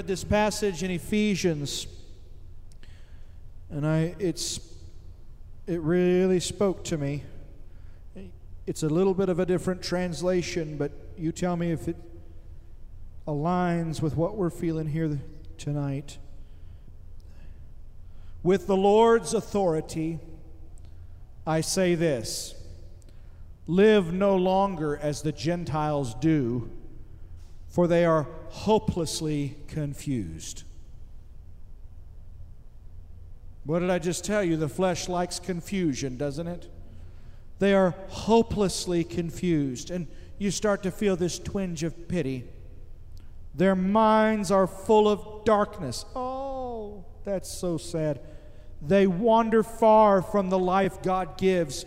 read this passage in Ephesians, and I it's it really spoke to me. It's a little bit of a different translation, but you tell me if it aligns with what we're feeling here tonight. With the Lord's authority, I say this live no longer as the Gentiles do, for they are hopelessly confused. What did I just tell you? The flesh likes confusion, doesn't it? They are hopelessly confused. And you start to feel this twinge of pity. Their minds are full of darkness. Oh, that's so sad. They wander far from the life God gives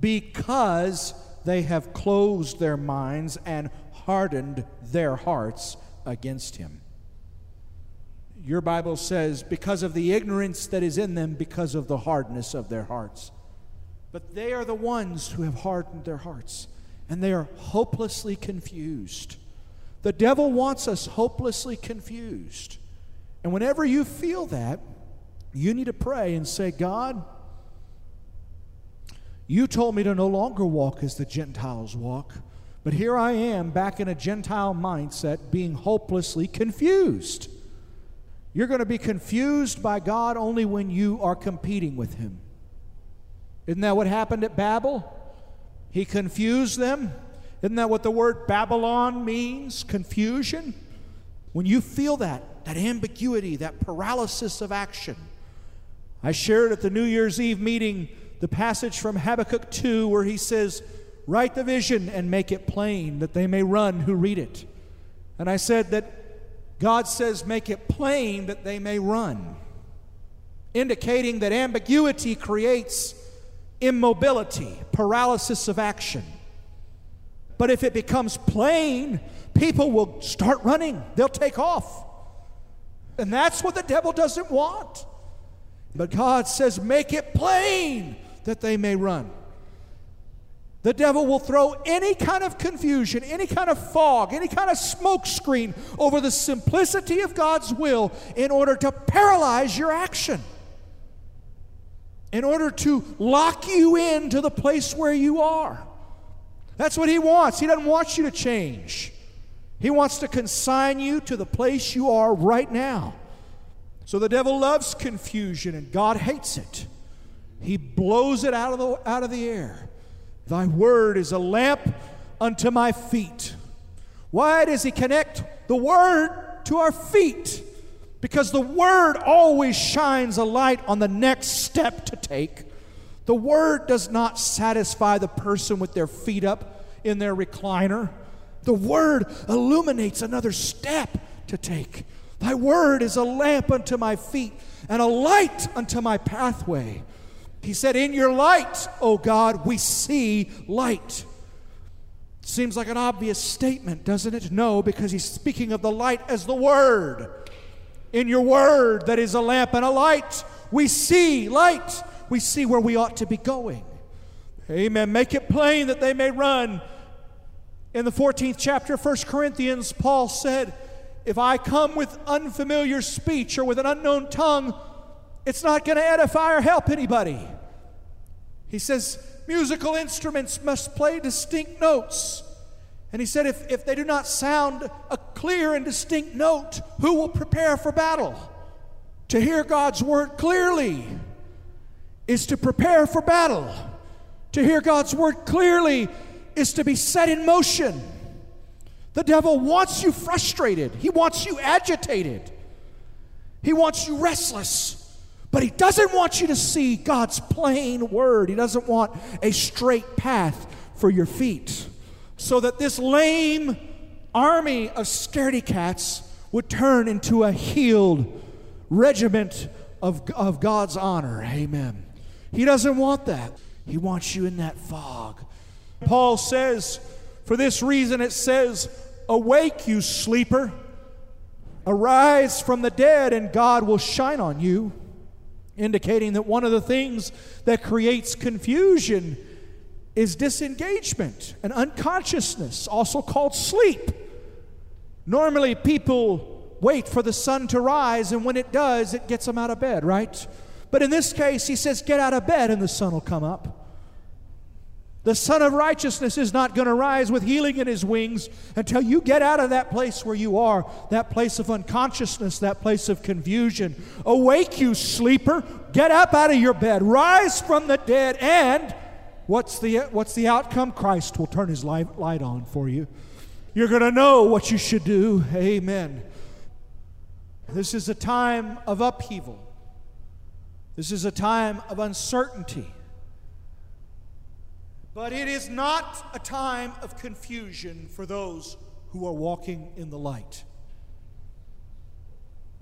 because they have closed their minds and hardened their hearts against Him. Your Bible says, because of the ignorance that is in them, because of the hardness of their hearts. But they are the ones who have hardened their hearts, and they are hopelessly confused. The devil wants us hopelessly confused. And whenever you feel that, you need to pray and say, God, you told me to no longer walk as the Gentiles walk, but here I am back in a Gentile mindset being hopelessly confused. You're going to be confused by God only when you are competing with Him. Isn't that what happened at Babel? He confused them. Isn't that what the word Babylon means? Confusion. When you feel that, that ambiguity, that paralysis of action, I shared at the New Year's Eve meeting the passage from Habakkuk 2 where he says, Write the vision and make it plain that they may run who read it. And I said that God says, Make it plain that they may run, indicating that ambiguity creates immobility, paralysis of action. But if it becomes plain, people will start running, they'll take off. And that's what the devil doesn't want. But God says, make it plain that they may run. The devil will throw any kind of confusion, any kind of fog, any kind of smokescreen over the simplicity of God's will in order to paralyze your action, in order to lock you into the place where you are. That's what he wants. He doesn't want you to change, he wants to consign you to the place you are right now. So the devil loves confusion and God hates it. He blows it out of the, out of the air. Thy word is a lamp unto my feet. Why does he connect the word to our feet? Because the word always shines a light on the next step to take. The word does not satisfy the person with their feet up in their recliner. The word illuminates another step to take. Thy word is a lamp unto my feet and a light unto my pathway. He said, In your light, O God, we see light. Seems like an obvious statement, doesn't it? No, because he's speaking of the light as the Word. In your Word, that is a lamp and a light, we see light. We see where we ought to be going. Amen. Make it plain that they may run. In the 14th chapter of 1 Corinthians, Paul said, if I come with unfamiliar speech or with an unknown tongue, it's not going to edify or help anybody. He says, musical instruments must play distinct notes. And he said, if, if they do not sound a clear and distinct note, who will prepare for battle? To hear God's word clearly is to prepare for battle. To hear God's word clearly is to be set in motion. The devil wants you frustrated, he wants you agitated, he wants you restless. But he doesn't want you to see God's plain word. He doesn't want a straight path for your feet. So that this lame army of scaredy cats would turn into a healed regiment of, of God's honor. Amen. He doesn't want that. He wants you in that fog. Paul says, for this reason, it says, Awake, you sleeper. Arise from the dead, and God will shine on you. Indicating that one of the things that creates confusion is disengagement and unconsciousness, also called sleep. Normally, people wait for the sun to rise, and when it does, it gets them out of bed, right? But in this case, he says, Get out of bed, and the sun will come up. The Son of Righteousness is not going to rise with healing in his wings until you get out of that place where you are, that place of unconsciousness, that place of confusion. Awake, you sleeper. Get up out of your bed. Rise from the dead. And what's the, what's the outcome? Christ will turn his light, light on for you. You're going to know what you should do. Amen. This is a time of upheaval, this is a time of uncertainty. But it is not a time of confusion for those who are walking in the light.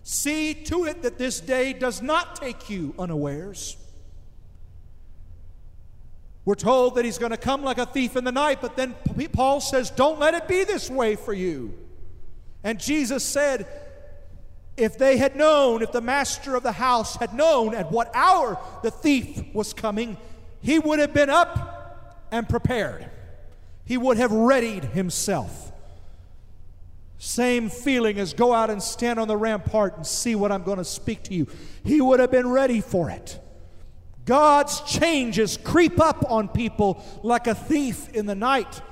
See to it that this day does not take you unawares. We're told that he's going to come like a thief in the night, but then Paul says, Don't let it be this way for you. And Jesus said, If they had known, if the master of the house had known at what hour the thief was coming, he would have been up and prepared. He would have readied himself. Same feeling as go out and stand on the rampart and see what I'm going to speak to you. He would have been ready for it. God's changes creep up on people like a thief in the night,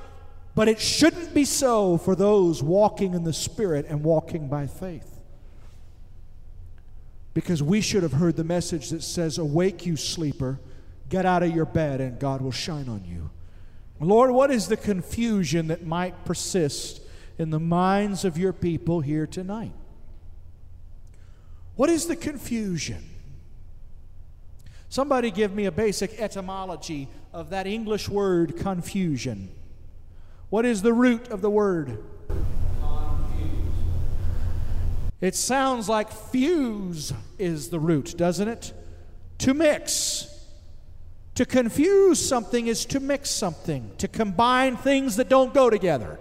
but it shouldn't be so for those walking in the Spirit and walking by faith. Because we should have heard the message that says, Awake, you sleeper Get out of your bed and God will shine on you. Lord, what is the confusion that might persist in the minds of your people here tonight? What is the confusion? Somebody give me a basic etymology of that English word confusion. What is the root of the word? It sounds like fuse is the root, doesn't it? To mix. To confuse something is to mix something, to combine things that don't go together.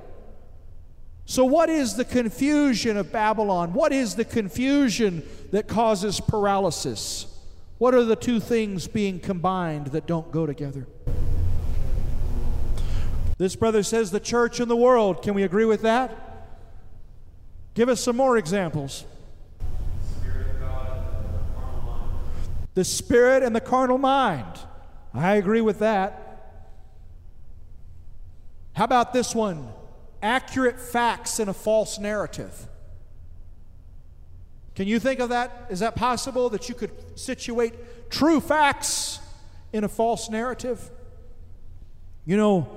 So, what is the confusion of Babylon? What is the confusion that causes paralysis? What are the two things being combined that don't go together? This brother says the church and the world. Can we agree with that? Give us some more examples. The spirit and the carnal mind. I agree with that. How about this one? Accurate facts in a false narrative. Can you think of that? Is that possible that you could situate true facts in a false narrative? You know,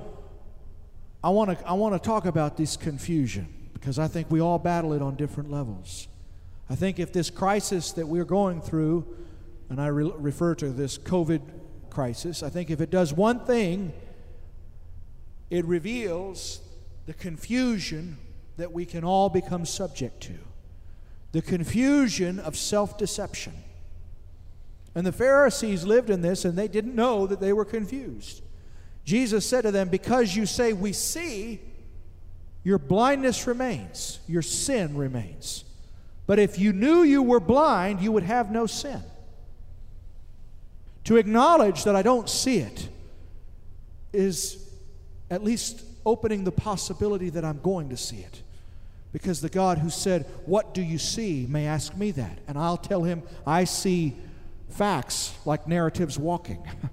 I want to I want to talk about this confusion because I think we all battle it on different levels. I think if this crisis that we're going through, and I re- refer to this COVID crisis, I think if it does one thing, it reveals the confusion that we can all become subject to the confusion of self deception. And the Pharisees lived in this and they didn't know that they were confused. Jesus said to them, Because you say we see, your blindness remains, your sin remains. But if you knew you were blind, you would have no sin. To acknowledge that I don't see it is at least opening the possibility that I'm going to see it. Because the God who said, What do you see? may ask me that. And I'll tell him, I see facts like narratives walking.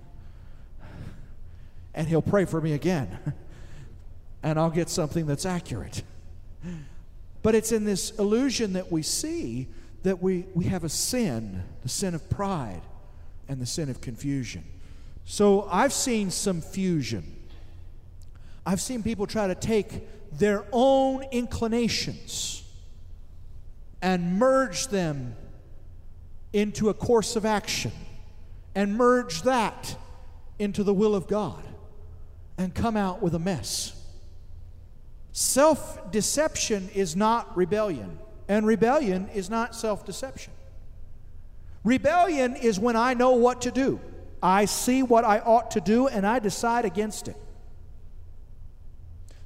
and he'll pray for me again. and I'll get something that's accurate. But it's in this illusion that we see that we, we have a sin, the sin of pride and the sin of confusion. So I've seen some fusion. I've seen people try to take their own inclinations and merge them into a course of action and merge that into the will of God and come out with a mess. Self deception is not rebellion, and rebellion is not self deception. Rebellion is when I know what to do. I see what I ought to do and I decide against it.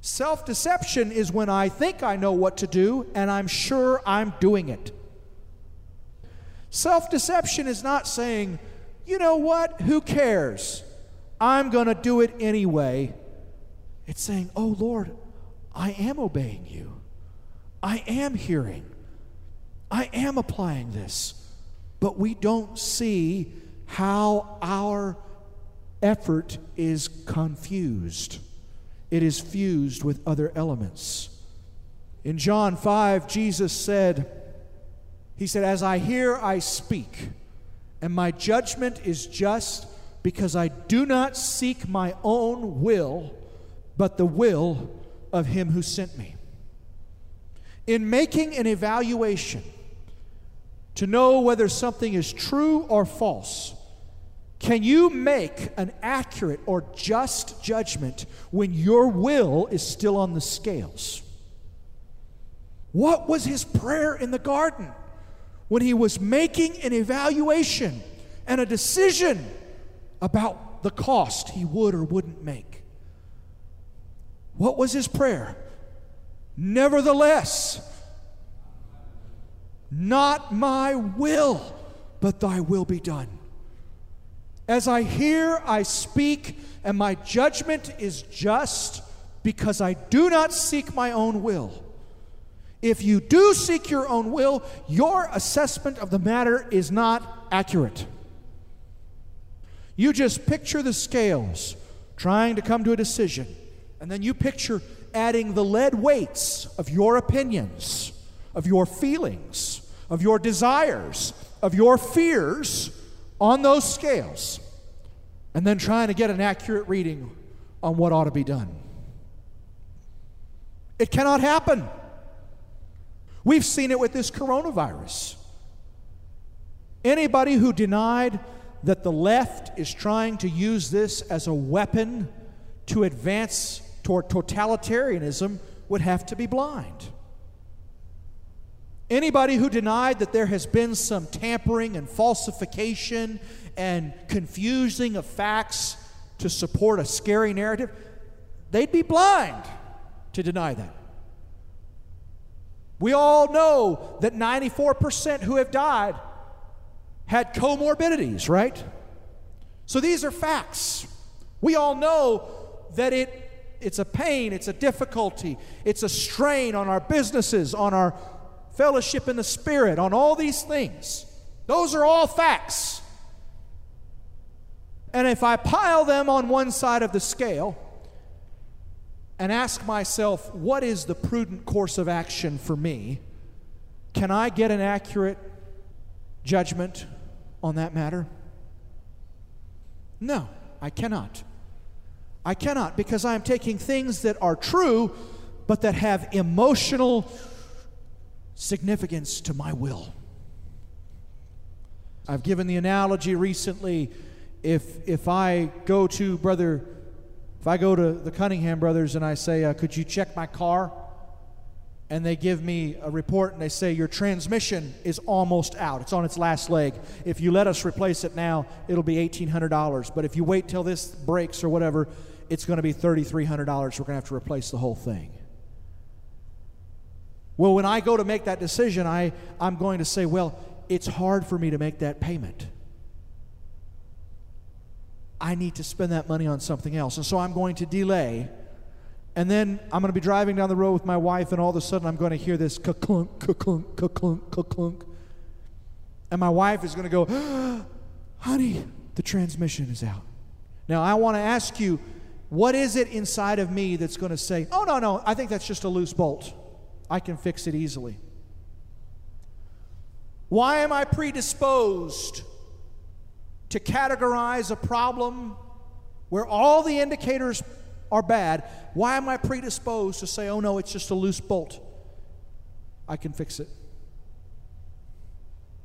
Self deception is when I think I know what to do and I'm sure I'm doing it. Self deception is not saying, you know what, who cares? I'm going to do it anyway. It's saying, oh Lord, I am obeying you, I am hearing. I am applying this. But we don't see how our effort is confused. It is fused with other elements. In John 5, Jesus said, He said, As I hear, I speak, and my judgment is just because I do not seek my own will, but the will of Him who sent me. In making an evaluation to know whether something is true or false, can you make an accurate or just judgment when your will is still on the scales? What was his prayer in the garden when he was making an evaluation and a decision about the cost he would or wouldn't make? What was his prayer? Nevertheless, not my will, but thy will be done. As I hear, I speak, and my judgment is just because I do not seek my own will. If you do seek your own will, your assessment of the matter is not accurate. You just picture the scales trying to come to a decision, and then you picture adding the lead weights of your opinions, of your feelings, of your desires, of your fears on those scales, and then trying to get an accurate reading on what ought to be done. It cannot happen. We've seen it with this coronavirus. Anybody who denied that the left is trying to use this as a weapon to advance toward totalitarianism would have to be blind. Anybody who denied that there has been some tampering and falsification and confusing of facts to support a scary narrative, they'd be blind to deny that. We all know that 94% who have died had comorbidities, right? So these are facts. We all know that it it's a pain, it's a difficulty, it's a strain on our businesses, on our fellowship in the spirit, on all these things. Those are all facts. And if I pile them on one side of the scale, and ask myself, what is the prudent course of action for me? Can I get an accurate judgment on that matter? No, I cannot. I cannot because I am taking things that are true but that have emotional significance to my will. I've given the analogy recently if if I go to brother if I go to the Cunningham brothers and I say, uh, Could you check my car? And they give me a report and they say, Your transmission is almost out. It's on its last leg. If you let us replace it now, it'll be $1,800. But if you wait till this breaks or whatever, it's going to be $3,300. We're going to have to replace the whole thing. Well, when I go to make that decision, I, I'm going to say, Well, it's hard for me to make that payment. I need to spend that money on something else. And so I'm going to delay. And then I'm going to be driving down the road with my wife, and all of a sudden I'm going to hear this ka-clunk, ka-clunk, ka-clunk, ka-clunk. And my wife is going to go, honey, the transmission is out. Now, I want to ask you, what is it inside of me that's going to say, oh, no, no, I think that's just a loose bolt. I can fix it easily. Why am I predisposed to categorize a problem where all the indicators are bad, why am I predisposed to say, oh no, it's just a loose bolt? I can fix it.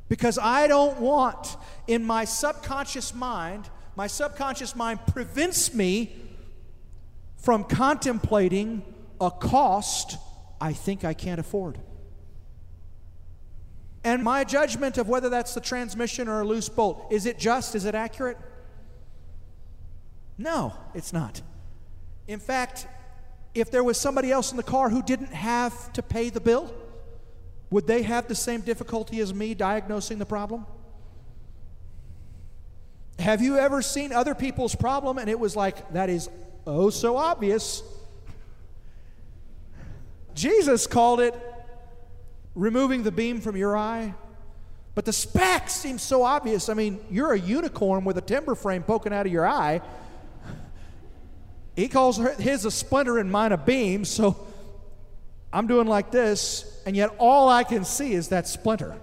Because I don't want in my subconscious mind, my subconscious mind prevents me from contemplating a cost I think I can't afford. And my judgment of whether that's the transmission or a loose bolt, is it just? Is it accurate? No, it's not. In fact, if there was somebody else in the car who didn't have to pay the bill, would they have the same difficulty as me diagnosing the problem? Have you ever seen other people's problem and it was like, that is oh so obvious? Jesus called it removing the beam from your eye. But the speck seems so obvious. I mean, you're a unicorn with a timber frame poking out of your eye. He calls his a splinter and mine a beam, so I'm doing like this, and yet all I can see is that splinter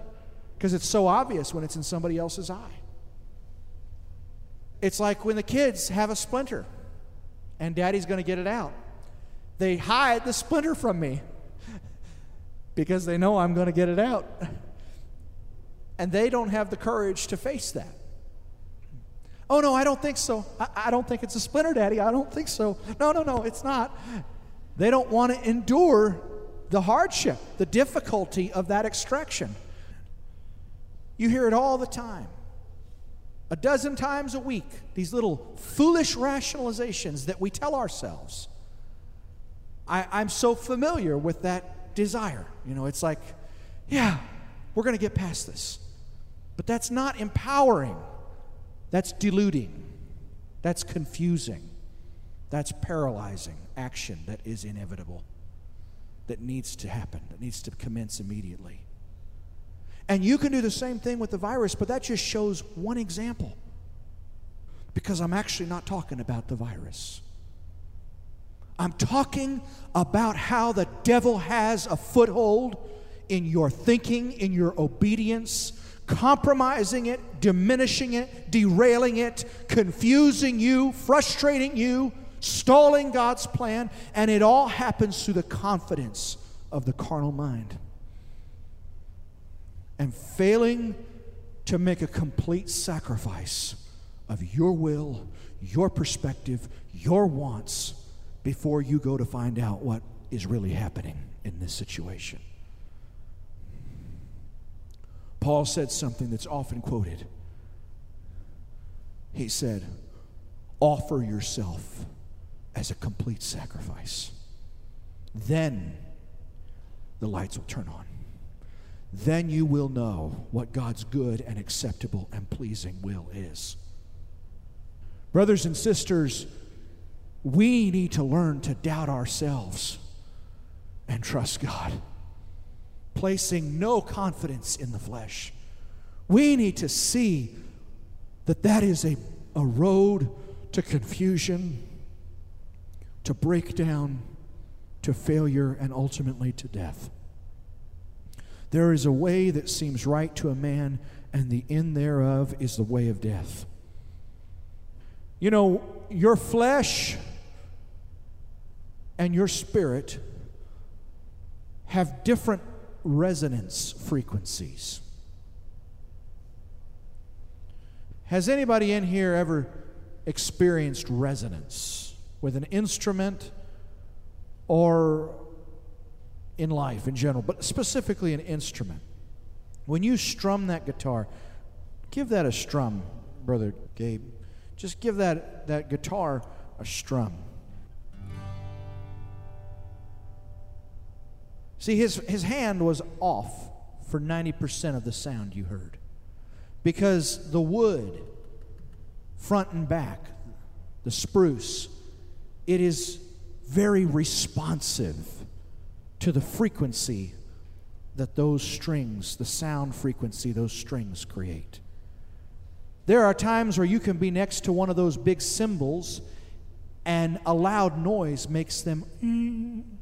because it's so obvious when it's in somebody else's eye. It's like when the kids have a splinter and daddy's going to get it out. They hide the splinter from me because they know I'm going to get it out. And they don't have the courage to face that. Oh, no, I don't think so. I, I, don't think it's a splinter, Daddy. I don't think so. No, no, no, it's not. They don't want to endure the hardship, the difficulty of that extraction. You hear it all the time. A dozen times a week, these little foolish rationalizations that we tell ourselves. I, am so familiar with that desire. You know, it's like, yeah, we're going to get past this. But that's not empowering, that's deluding, that's confusing, that's paralyzing action that is inevitable, that needs to happen, that needs to commence immediately. And you can do the same thing with the virus, but that just shows one example. Because I'm actually not talking about the virus. I'm talking about how the devil has a foothold in your thinking, in your obedience, compromising it, diminishing it, derailing it, confusing you, frustrating you, stalling God's plan, and it all happens through the confidence of the carnal mind. And failing to make a complete sacrifice of your will, your perspective, your wants before you go to find out what is really happening in this situation. Paul said something that's often quoted. He said, Offer yourself as a complete sacrifice. Then the lights will turn on. Then you will know what God's good and acceptable and pleasing will is. Brothers and sisters, we need to learn to doubt ourselves and trust God, placing no confidence in the flesh. We need to see that that is a, a road to confusion, to breakdown, to failure, and ultimately to death. There is a way that seems right to a man, and the end thereof is the way of death. You know, your flesh and your spirit have different resonance frequencies. Has anybody in here ever experienced resonance with an instrument or in life in general, but specifically an instrument? When you strum that guitar, give that a strum, Brother Gabe. Just give that, that guitar a strum. See, his, his hand was off for 90% of the sound you heard because the wood, front and back, the spruce, it is very responsive to the frequency that those strings, the sound frequency those strings create. There are times where you can be next to one of those big cymbals and a loud noise makes them. Mm,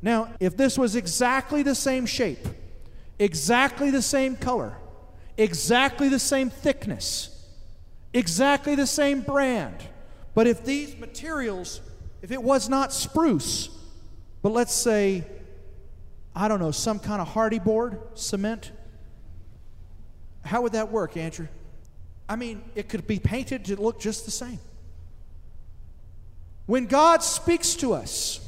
now, if this was exactly the same shape, exactly the same color, exactly the same thickness, exactly the same brand, but if these materials, if it was not spruce, but let's say, I don't know, some kind of Hardie board, cement, how would that work, Andrew? I mean, it could be painted to look just the same. When God speaks to us,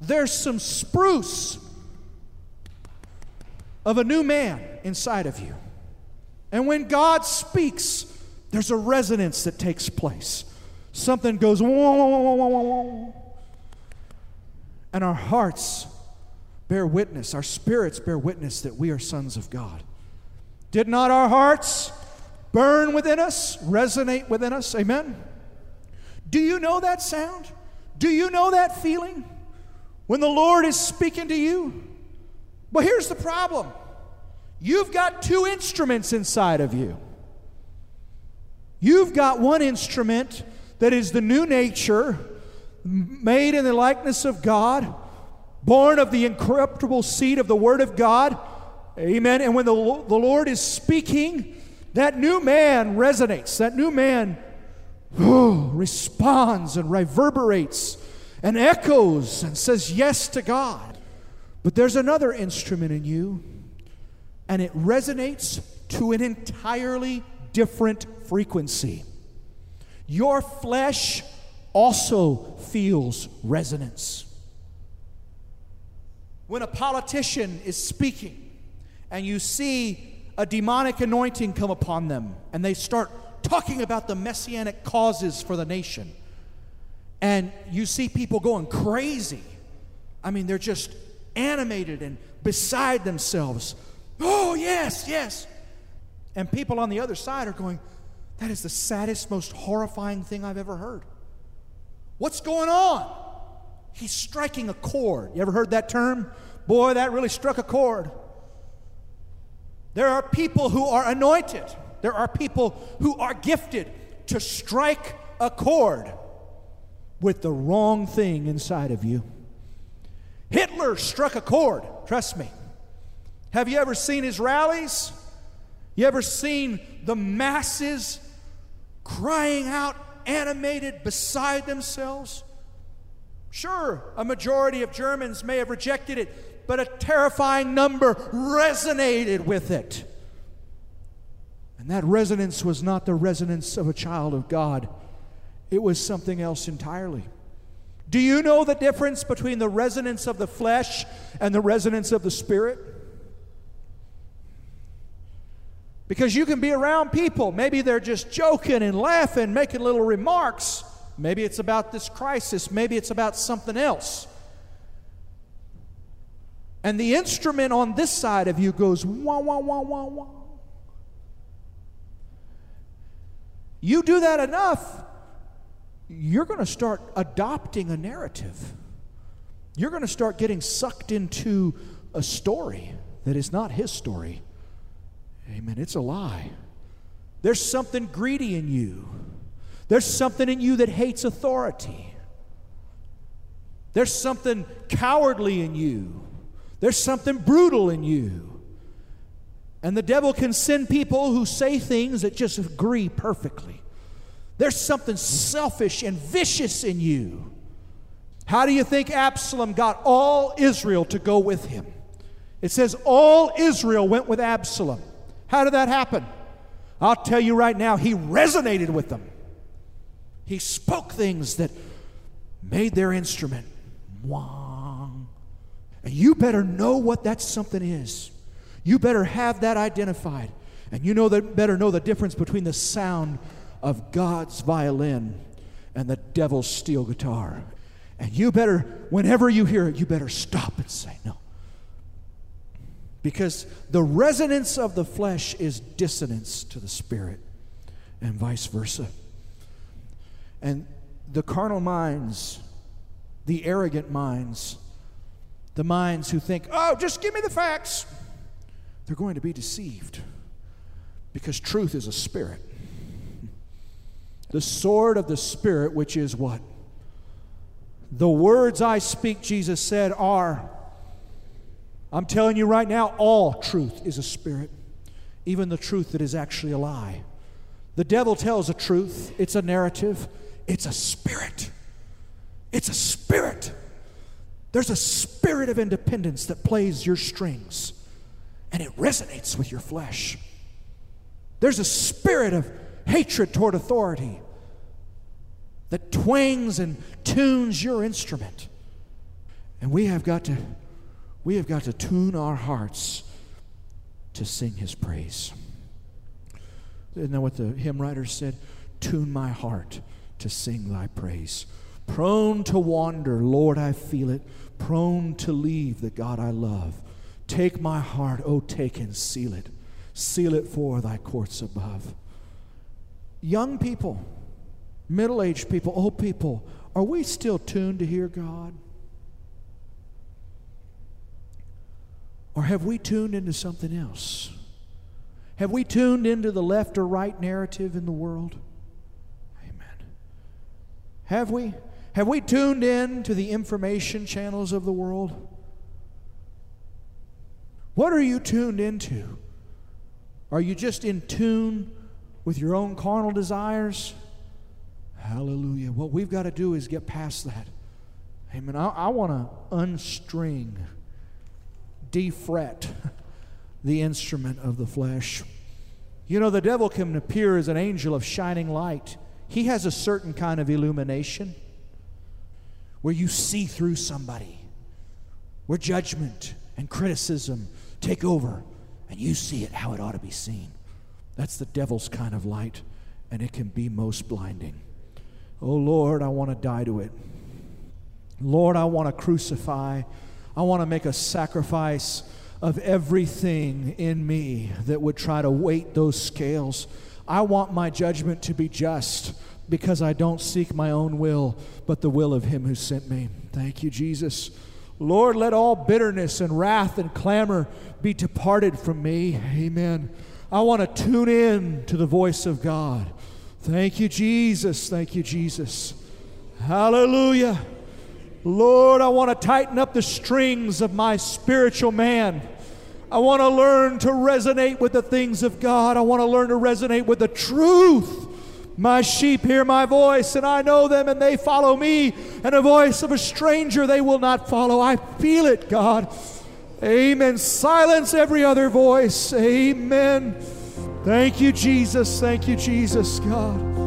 there's some spruce of a new man inside of you. And when God speaks, there's a resonance that takes place. Something goes, and our hearts bear witness, our spirits bear witness that we are sons of God. Did not our hearts burn within us, resonate within us? Amen? Do you know that sound? Do you know that feeling? When the Lord is speaking to you, But here's the problem you've got two instruments inside of you. You've got one instrument that is the new nature, made in the likeness of God, born of the incorruptible seed of the Word of God. Amen. And when the, the Lord is speaking, that new man resonates. That new man responds and reverberates and echoes and says yes to God. But there's another instrument in you, and it resonates to an entirely different frequency. Your flesh also feels resonance. When a politician is speaking and you see a demonic anointing come upon them and they start talking about the messianic causes for the nation, and you see people going crazy. I mean, they're just animated and beside themselves. Oh, yes, yes. And people on the other side are going, That is the saddest, most horrifying thing I've ever heard. What's going on? He's striking a chord. You ever heard that term? Boy, that really struck a chord. There are people who are anointed, there are people who are gifted to strike a chord with the wrong thing inside of you. Hitler struck a chord, trust me. Have you ever seen his rallies? You ever seen the masses crying out, animated, beside themselves? Sure, a majority of Germans may have rejected it, but a terrifying number resonated with it. And that resonance was not the resonance of a child of God, it was something else entirely. Do you know the difference between the resonance of the flesh and the resonance of the spirit? Because you can be around people, maybe they're just joking and laughing, making little remarks. Maybe it's about this crisis, maybe it's about something else. And the instrument on this side of you goes wah, wah, wah, wah, wah. You do that enough, you're going to start adopting a narrative. You're going to start getting sucked into a story that is not his story. Amen. It's a lie. There's something greedy in you. There's something in you that hates authority. There's something cowardly in you. There's something brutal in you. And the devil can send people who say things that just agree perfectly. There's something selfish and vicious in you. How do you think Absalom got all Israel to go with him? It says all Israel went with Absalom. How did that happen? I'll tell you right now, he resonated with them. He spoke things that made their instrument. Wong. And you better know what that something is. You better have that identified. And you know that better know the difference between the sound of God's violin and the devil's steel guitar. And you better, whenever you hear it, you better stop and say, No. Because the resonance of the flesh is dissonance to the spirit, and vice versa. And the carnal minds, the arrogant minds, the minds who think, oh, just give me the facts, they're going to be deceived because truth is a spirit. The sword of the Spirit, which is what? The words I speak, Jesus said, are I'm telling you right now, all truth is a spirit, even the truth that is actually a lie. The devil tells a truth, it's a narrative, it's a spirit. It's a spirit. There's a spirit of independence that plays your strings and it resonates with your flesh. There's a spirit of hatred toward authority that twangs and tunes your instrument. And we have got to we have got to tune our hearts to sing his praise. Isn't that what the hymn writer said? Tune my heart to sing thy praise. Prone to wander, Lord, I feel it. Prone to leave the God I love. Take my heart, oh, take and seal it. Seal it for thy courts above. Young people, middle aged people, old people, are we still tuned to hear God? Or have we tuned into something else? Have we tuned into the left or right narrative in the world? Amen. Have we? Have we tuned in to the information channels of the world? What are you tuned into? Are you just in tune with your own carnal desires? Hallelujah. What we've got to do is get past that. Amen. I, I want to unstring, defret the instrument of the flesh. You know, the devil can appear as an angel of shining light. He has a certain kind of illumination where you see through somebody, where judgment and criticism take over and you see it how it ought to be seen. That's the devil's kind of light, and it can be most blinding. Oh Lord, I want to die to it. Lord, I want to crucify. I want to make a sacrifice of everything in me that would try to weight those scales. I want my judgment to be just because I don't seek my own will, but the will of Him who sent me. Thank you, Jesus. Lord, let all bitterness and wrath and clamor be departed from me. Amen. I want to tune in to the voice of God. Thank you, Jesus. Thank you, Jesus. Hallelujah. Lord, I want to tighten up the strings of my spiritual man. I want to learn to resonate with the things of God. I want to learn to resonate with the truth. My sheep hear my voice, and I know them, and they follow me. And a voice of a stranger they will not follow. I feel it, God. Amen. Silence every other voice. Amen. Thank you, Jesus. Thank you, Jesus, God.